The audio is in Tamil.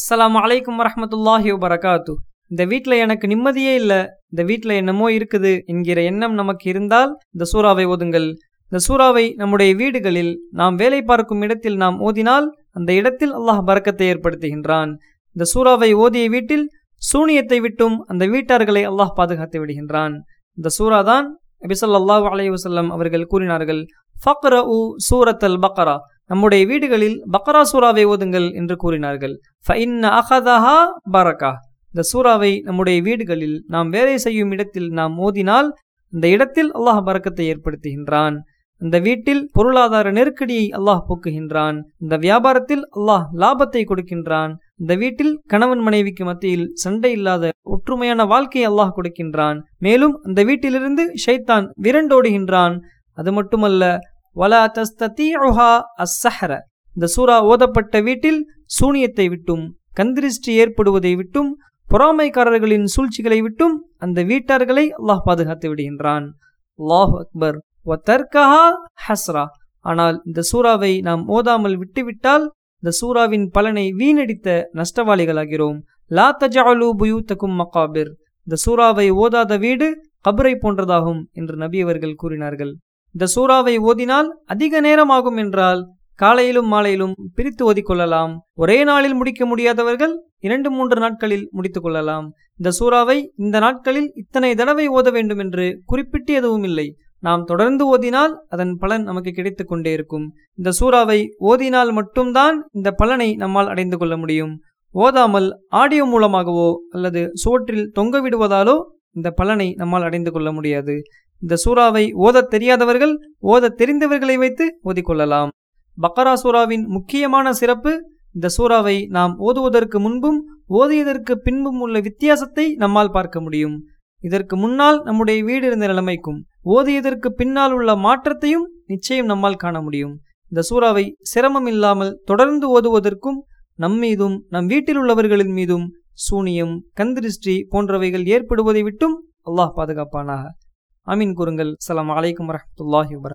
அஸ்லாம் அலைக்கும் வரமத்துல்லாஹி வரகாத்து இந்த வீட்டில் எனக்கு நிம்மதியே இல்லை. இந்த வீட்டில் என்னமோ இருக்குது என்கிற எண்ணம் நமக்கு இருந்தால் இந்த சூறாவை ஓதுங்கள். இந்த சூறாவை நம்முடைய வீடுகளில் நாம் வேலை பார்க்கும் இடத்தில் நாம் ஓதினால் அந்த இடத்தில் அல்லாஹ் பறக்கத்தை ஏற்படுத்துகின்றான். இந்த சூறாவை ஓதிய வீட்டில் சூனியத்தை விட்டும் அந்த வீட்டார்களை அல்லாஹ் பாதுகாத்து விடுகின்றான். இந்த சூறா தான் நபிசல்லாஹு அலைஹி வஸல்லம் அவர்கள் கூறினார்கள் ஃபக்ர உ சூரத் அல் பக்ரா. நம்முடைய வீடுகளில் பக்ரா சூறாவை ஓதுங்கள் என்று கூறினார்கள். ஃபைன் அகதஹா பரக்கா இந்த சூறாவை நம்முடைய வீடுகளில் நாம் வேலை செய்யும் இடத்தில் நாம் ஓதினால் அந்த இடத்தில் அல்லாஹ் பறக்கத்தை ஏற்படுத்துகின்றான். அந்த வீட்டில் பொருளாதார நெருக்கடியை அல்லாஹ் போக்குகின்றான். இந்த வியாபாரத்தில் அல்லாஹ் லாபத்தை கொடுக்கின்றான். இந்த வீட்டில் கணவன் மனைவிக்கு மத்தியில் சண்டை இல்லாத ஒற்றுமையான வாழ்க்கையை அல்லாஹ் கொடுக்கின்றான். மேலும் அந்த வீட்டிலிருந்து ஷைத்தான் விரண்டோடுகின்றான். அது மட்டுமல்ல வலா தஸ்தீஹா அஸ்ஸஹர இந்த சூரா ஓதப்பட்ட வீட்டில் சூனியத்தை விட்டும் கந்திருஷ்டி ஏற்படுவதை விட்டும் பொறாமைக்காரர்களின் சூழ்ச்சிகளை விட்டும் அந்த வீட்டார்களை அல்லாஹ் பாதுகாத்து விடுகின்றான். அல்லாஹ் அக்பர். ஒத்தர்கஹா ஹஸ்ரா. ஆனால் இந்த சூறாவை நாம் ஓதாமல் விட்டுவிட்டால் இந்த சூறாவின் பலனை வீணடித்த நஷ்டவாளிகளாகிறோம். லா தஜாலு புயூத்தக்கும் மகாபிர். இந்த சூறாவை ஓதாத வீடு கபரை போன்றதாகும் என்று நபி அவர்கள் கூறினார்கள். இந்த சூறாவை ஓதினால் அதிக நேரம் ஆகும் என்றால் காலையிலும் மாலையிலும் பிரித்து ஓதிக்கொள்ளலாம். ஒரே நாளில் முடிக்க முடியாதவர்கள் இரண்டு மூன்று நாட்களில் முடித்துக் கொள்ளலாம். இந்த சூறாவை இந்த நாட்களில் இத்தனை தடவை ஓத வேண்டும் என்று குறிப்பிட்டு எதுவும் இல்லை. நாம் தொடர்ந்து ஓதினால் அதன் பலன் நமக்கு கிடைத்து கொண்டே இருக்கும். இந்த சூறாவை ஓதினால் மட்டும்தான் இந்த பலனை நம்மால் அடைந்து கொள்ள முடியும். ஓதாமல் ஆடியோ மூலமாகவோ அல்லது சுவற்றில் தொங்க விடுவதாலோ இந்த பலனை நம்மால் அடைந்து கொள்ள முடியாது. இந்த சூறாவை ஓதத் தெரியாதவர்கள் ஓதத் தெரிந்தவர்களை வைத்து ஓதிக்கொள்ளலாம். பக்கரா சூறாவின் முக்கியமான சிறப்பு இந்த சூறாவை நாம் ஓதுவதற்கு முன்பும் ஓதியதற்கு பின்பும் உள்ள வித்தியாசத்தை நம்மால் பார்க்க முடியும். இதற்கு முன்னால் நம்முடைய வீடு இருந்த நிலைமைக்கும் ஓதியதற்கு பின்னால் உள்ள மாற்றத்தையும் நிச்சயம் நம்மால் காண முடியும். இந்த சூறாவை சிரமம் இல்லாமல் தொடர்ந்து ஓதுவதற்கும் நம் மீதும் நம் வீட்டில் உள்ளவர்களின் மீதும் சூனியம் கந்திருஷ்டி போன்றவைகள் ஏற்படுவதை விட்டும் அல்லாஹ் பாதுகாப்பானாக. அமீன் கூறுங்கள் அஸ்ஸலாமு அலைக்கும் வரஹ்மத்துல்லாஹி வபரகாத்துஹு